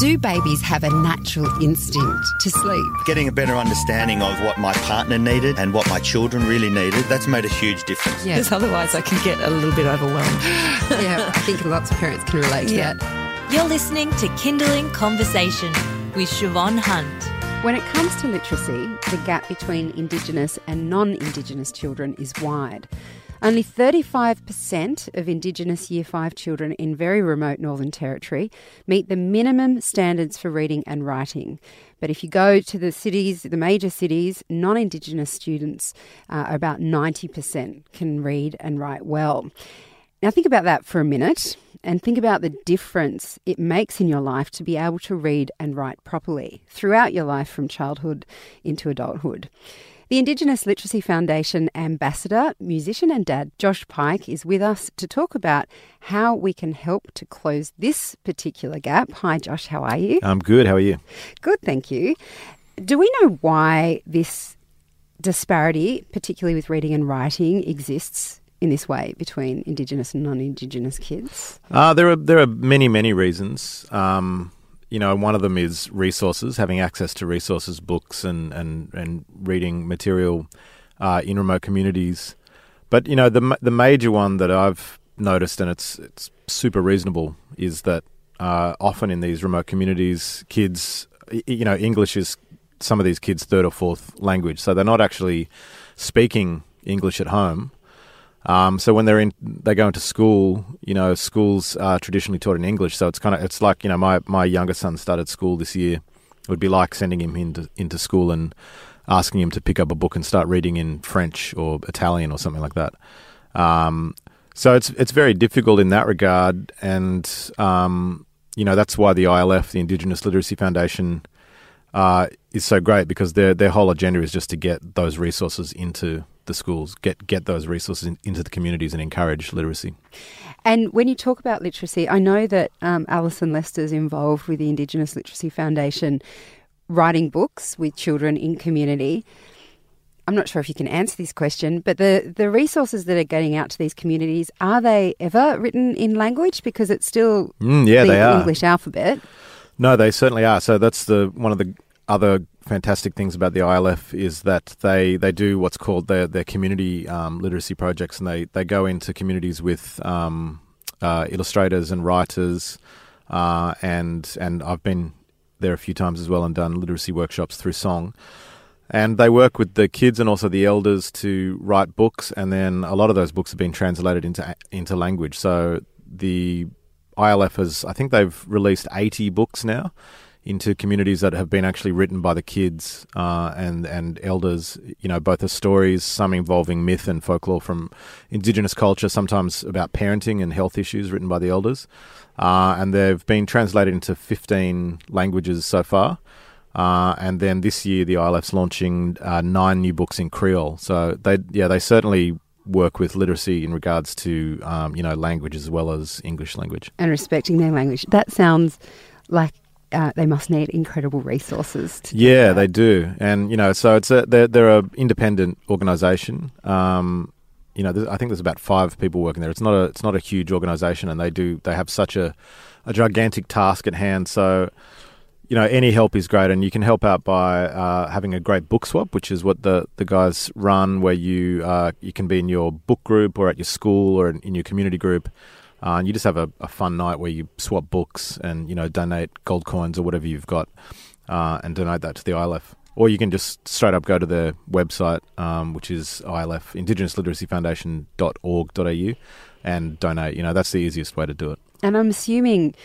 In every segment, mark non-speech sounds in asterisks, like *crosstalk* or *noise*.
Do babies have a natural instinct to sleep? Getting a better understanding of what my partner needed and what my children really needed, that's made a huge difference. Yeah. Because otherwise I can get a little bit overwhelmed. *laughs* yeah, I think lots of parents can relate to Yeah. that. You're listening to Kinderling Conversation with Shevonne Hunt. When it comes to literacy, the gap between Indigenous and non Indigenous children is wide. Only 35% of Indigenous Year 5 children in very remote Northern Territory meet the minimum standards for reading and writing. But if you go to the cities, the major cities, non Indigenous students uh, about 90% can read and write well. Now, think about that for a minute and think about the difference it makes in your life to be able to read and write properly throughout your life from childhood into adulthood. The Indigenous Literacy Foundation ambassador, musician, and dad Josh Pike is with us to talk about how we can help to close this particular gap. Hi, Josh, how are you? I'm good. How are you? Good, thank you. Do we know why this disparity, particularly with reading and writing, exists in this way between Indigenous and non-Indigenous kids? Uh, there are there are many many reasons. Um, you know, one of them is resources, having access to resources, books, and and and reading material uh, in remote communities. But you know, the the major one that I've noticed, and it's it's super reasonable, is that uh, often in these remote communities, kids, you know, English is some of these kids' third or fourth language, so they're not actually speaking English at home. Um, so when they're in, they go into school. You know, schools are traditionally taught in English, so it's kind of it's like you know my my younger son started school this year. It would be like sending him into into school and asking him to pick up a book and start reading in French or Italian or something like that. Um, so it's it's very difficult in that regard, and um, you know that's why the ILF, the Indigenous Literacy Foundation, uh, is so great because their their whole agenda is just to get those resources into the schools, get get those resources in, into the communities, and encourage literacy. And when you talk about literacy, I know that um, Alison Lester's involved with the Indigenous Literacy Foundation, writing books with children in community. I'm not sure if you can answer this question, but the, the resources that are getting out to these communities, are they ever written in language? Because it's still Mm, yeah, the they are. English alphabet. No, they certainly are. So that's the one of the other fantastic things about the ILF is that they, they do what's called their their community um, literacy projects, and they, they go into communities with um, uh, illustrators and writers, uh, and and I've been there a few times as well and done literacy workshops through song. And they work with the kids and also the elders to write books, and then a lot of those books have been translated into into language. So the ILF has, I think they've released 80 books now into communities that have been actually written by the kids uh, and and elders. You know, both as stories, some involving myth and folklore from Indigenous culture, sometimes about parenting and health issues written by the elders. Uh, and they've been translated into 15 languages so far. Uh, and then this year, the ILF's launching uh, nine new books in Creole. So they, yeah, they certainly work with literacy in regards to, um, you know, language as well as English language. and respecting their language. That sounds like uh, they must need incredible resources. To Yeah, they do, and you know, so it's a they're, they're a independent organisation. Um, you know, I think there's about five people working there. It's not a it's not a huge organisation, and they do they have such a a gigantic task at hand. So, you know, any help is great, and you can help out by uh, having a great book swap, which is what the the guys run, where you uh, you can be in your book group or at your school or in, in your community group. Uh, and you just have a, a fun night where you swap books and you know donate gold coins or whatever you've got, uh, and donate that to the ILF. Or you can just straight up go to their website, um, which is ILF Indigenous Literacy Foundation.org.au, and donate. You know that's the easiest way to do it. And I'm assuming,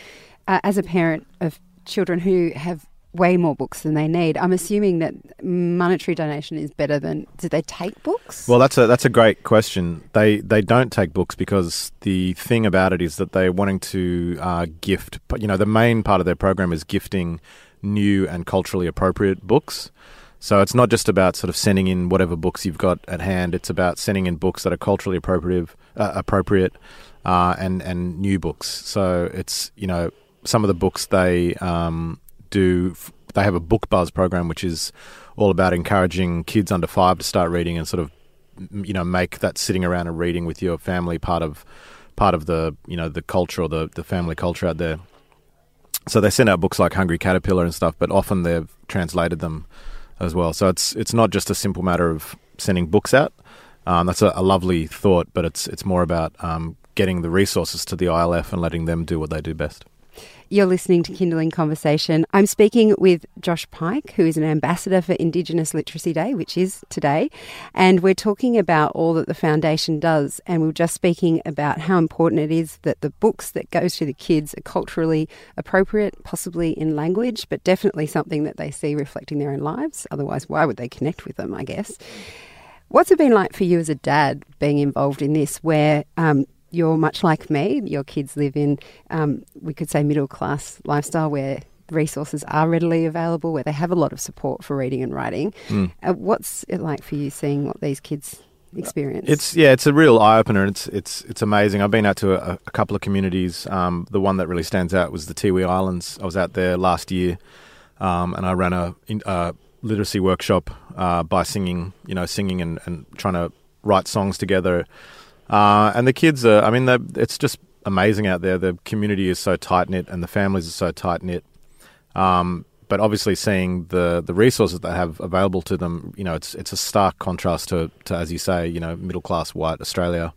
uh, as a parent of children who have way more books than they need, I'm assuming that monetary donation is better than. Do they take books? Well, that's a that's a great question. They they don't take books because the thing about it is that they're wanting to uh, gift. You know, the main part of their program is gifting new and culturally appropriate books. So it's not just about sort of sending in whatever books you've got at hand. It's about sending in books that are culturally appropriate, uh, appropriate, uh, and and new books. So it's you know some of the books they um, do. They have a book buzz program, which is all about encouraging kids under five to start reading and sort of you know make that sitting around and reading with your family part of part of the you know the culture or the the family culture out there. So they send out books like Hungry Caterpillar and stuff, but often they've translated them as well. So it's it's not just a simple matter of sending books out. Um, that's a, a, lovely thought, but it's it's more about um, getting the resources to the ILF and letting them do what they do best. You're listening to Kinderling Conversation. I'm speaking with Josh Pike, who is an ambassador for Indigenous Literacy Day, which is today. And we're talking about all that the foundation does. And we are just speaking about how important it is that the books that go to the kids are culturally appropriate, possibly in language, but definitely something that they see reflecting their own lives. Otherwise, why would they connect with them, I guess? What's it been like for you as a dad being involved in this, where um, you're much like me. Your kids live in, um, we could say, middle class lifestyle where resources are readily available, where they have a lot of support for reading and writing. Mm. Uh, what's it like for you seeing what these kids experience? It's yeah, it's a real eye opener. It's it's it's amazing. I've been out to a, a couple of communities. Um, the one that really stands out was the Tiwi Islands. I was out there last year, um, and I ran a, a literacy workshop uh, by singing, you know, singing and, and trying to write songs together uh, and the kids are, I mean, it's just amazing out there. The community is so tight knit and the families are so tight knit. Um, but obviously, seeing the, the resources they have available to them, you know, it's it's a stark contrast to, to as you say, you know, middle class white Australia.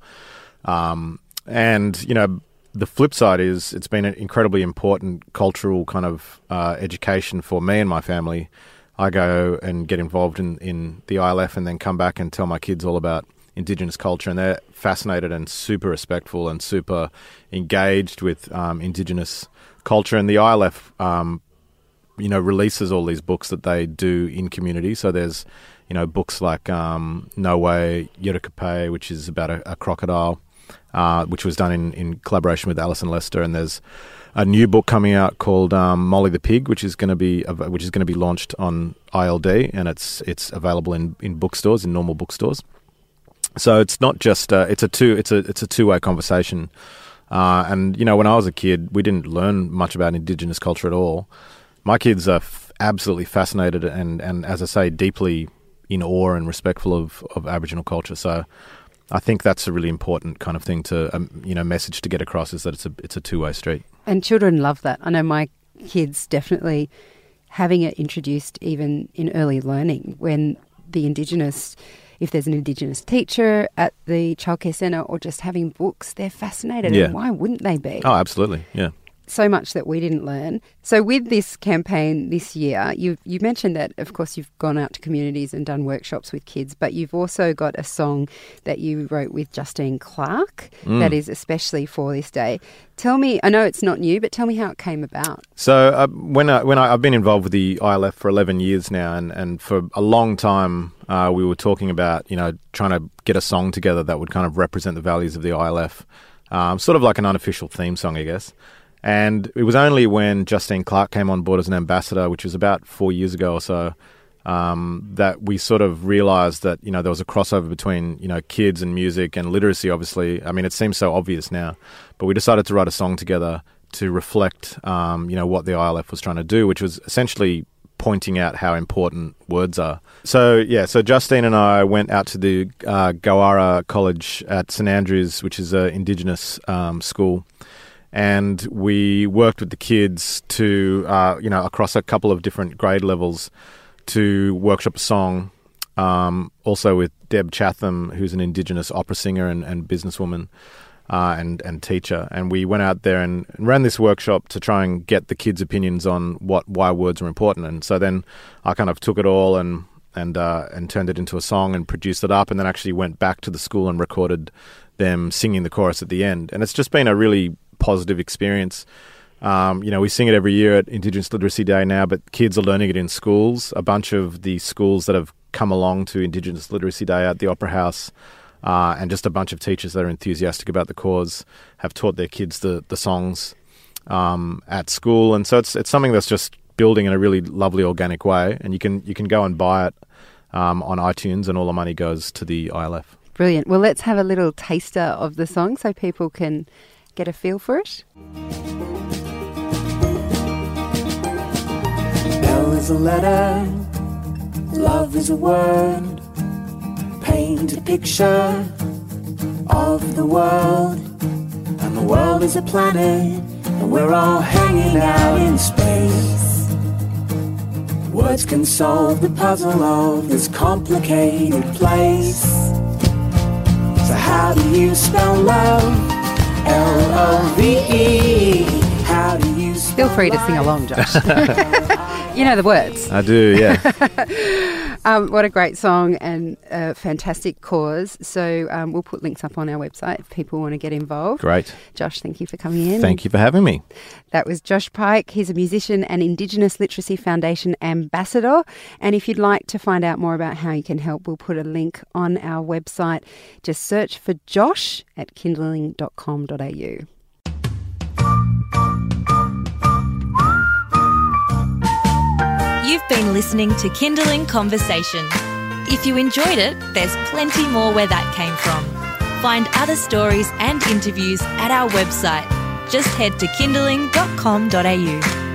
Um, and you know, the flip side is it's been an incredibly important cultural kind of uh, education for me and my family. I go and get involved in, in the ILF and then come back and tell my kids all about Indigenous culture, and they're fascinated and super respectful and super engaged with um, Indigenous culture. And the ILF, um, you know, releases all these books that they do in community. So there's, you know, books like um, No Way Yirrikipayi, which is about a, a crocodile, uh, which was done in, in collaboration with Alison Lester, and there's a new book coming out called um, Molly the Pig, which is going to be which is going to be launched on ILD, and it's it's available in, in bookstores in normal bookstores. So it's not just uh, it's a two it's a it's a two way conversation. Uh, and you know, when I was a kid, we didn't learn much about Indigenous culture at all. My kids are f- absolutely fascinated and and as I say, deeply in awe and respectful of of Aboriginal culture. So. I think that's a really important kind of thing to, um, you know, message to get across is that it's a it's a two way street. And children love that. I know my kids definitely having it introduced even in early learning when the Indigenous if there's an Indigenous teacher at the childcare centre or just having books, they're fascinated. Yeah. And why wouldn't they be? Oh, absolutely. Yeah so much that we didn't learn. So with this campaign this year, you you mentioned that of course you've gone out to communities and done workshops with kids, but you've also got a song that you wrote with Justine Clarke mm. that is especially for this day. Tell me, I know it's not new, but tell me how it came about. So uh, when I, when I, have been involved with the ILF for eleven years now, and, and for a long time uh, we were talking about you know trying to get a song together that would kind of represent the values of the ILF, um, sort of like an unofficial theme song, I guess. And it was only when Justine Clarke came on board as an ambassador, which was about four years ago or so, um, that we sort of realized that you know there was a crossover between you know kids and music and literacy. Obviously, I mean it seems so obvious now, but we decided to write a song together to reflect um, you know what the ILF was trying to do, which was essentially pointing out how important words are. So yeah, so Justine and I went out to the uh, Gawura College at St Andrews, which is an Indigenous um, school and we worked with the kids to, uh, you know, across a couple of different grade levels to workshop a song. Um, also with Deb Cheetham, who's an Indigenous opera singer and, and businesswoman uh, and and teacher, and we went out there and, ran this workshop to try and get the kids' opinions on what why words are important. And so then I kind of took it all and and uh, and turned it into a song and produced it up, and then actually went back to the school and recorded them singing the chorus at the end. And it's just been a really positive experience. Um, you know, we sing it every year at Indigenous Literacy Day now, but kids are learning it in schools. A bunch of the schools that have come along to Indigenous Literacy Day at the Opera House, uh, and just a bunch of teachers that are enthusiastic about the cause, have taught their kids the the songs um, at school, and so it's it's something that's just building in a really lovely organic way. And you can you can go and buy it um, on iTunes, and all the money goes to the ILF. Brilliant. Well, let's have a little taster of the song so people can get a feel for it? L is a letter, love is a word, paint a picture of the world, and the world is a planet, and we're all hanging out in space. words can solve the puzzle of this complicated place. So, how do you spell love? L O V E. How do you Feel free to sing along, Josh. *laughs* you know the words. I do, yeah. *laughs* Um, what a great song and a fantastic cause. So um, we'll put links up on our website if people want to get involved. Great. Josh, thank you for coming in. Thank you for having me. That was Josh Pike. He's a musician and Indigenous Literacy Foundation ambassador. And if you'd like to find out more about how you can help, we'll put a link on our website. Just search for Josh at kinderling.com.au. been listening to Kinderling Conversation. If you enjoyed it, there's plenty more where that came from. Find other stories and interviews at our website. Just head to kinderling.com.au.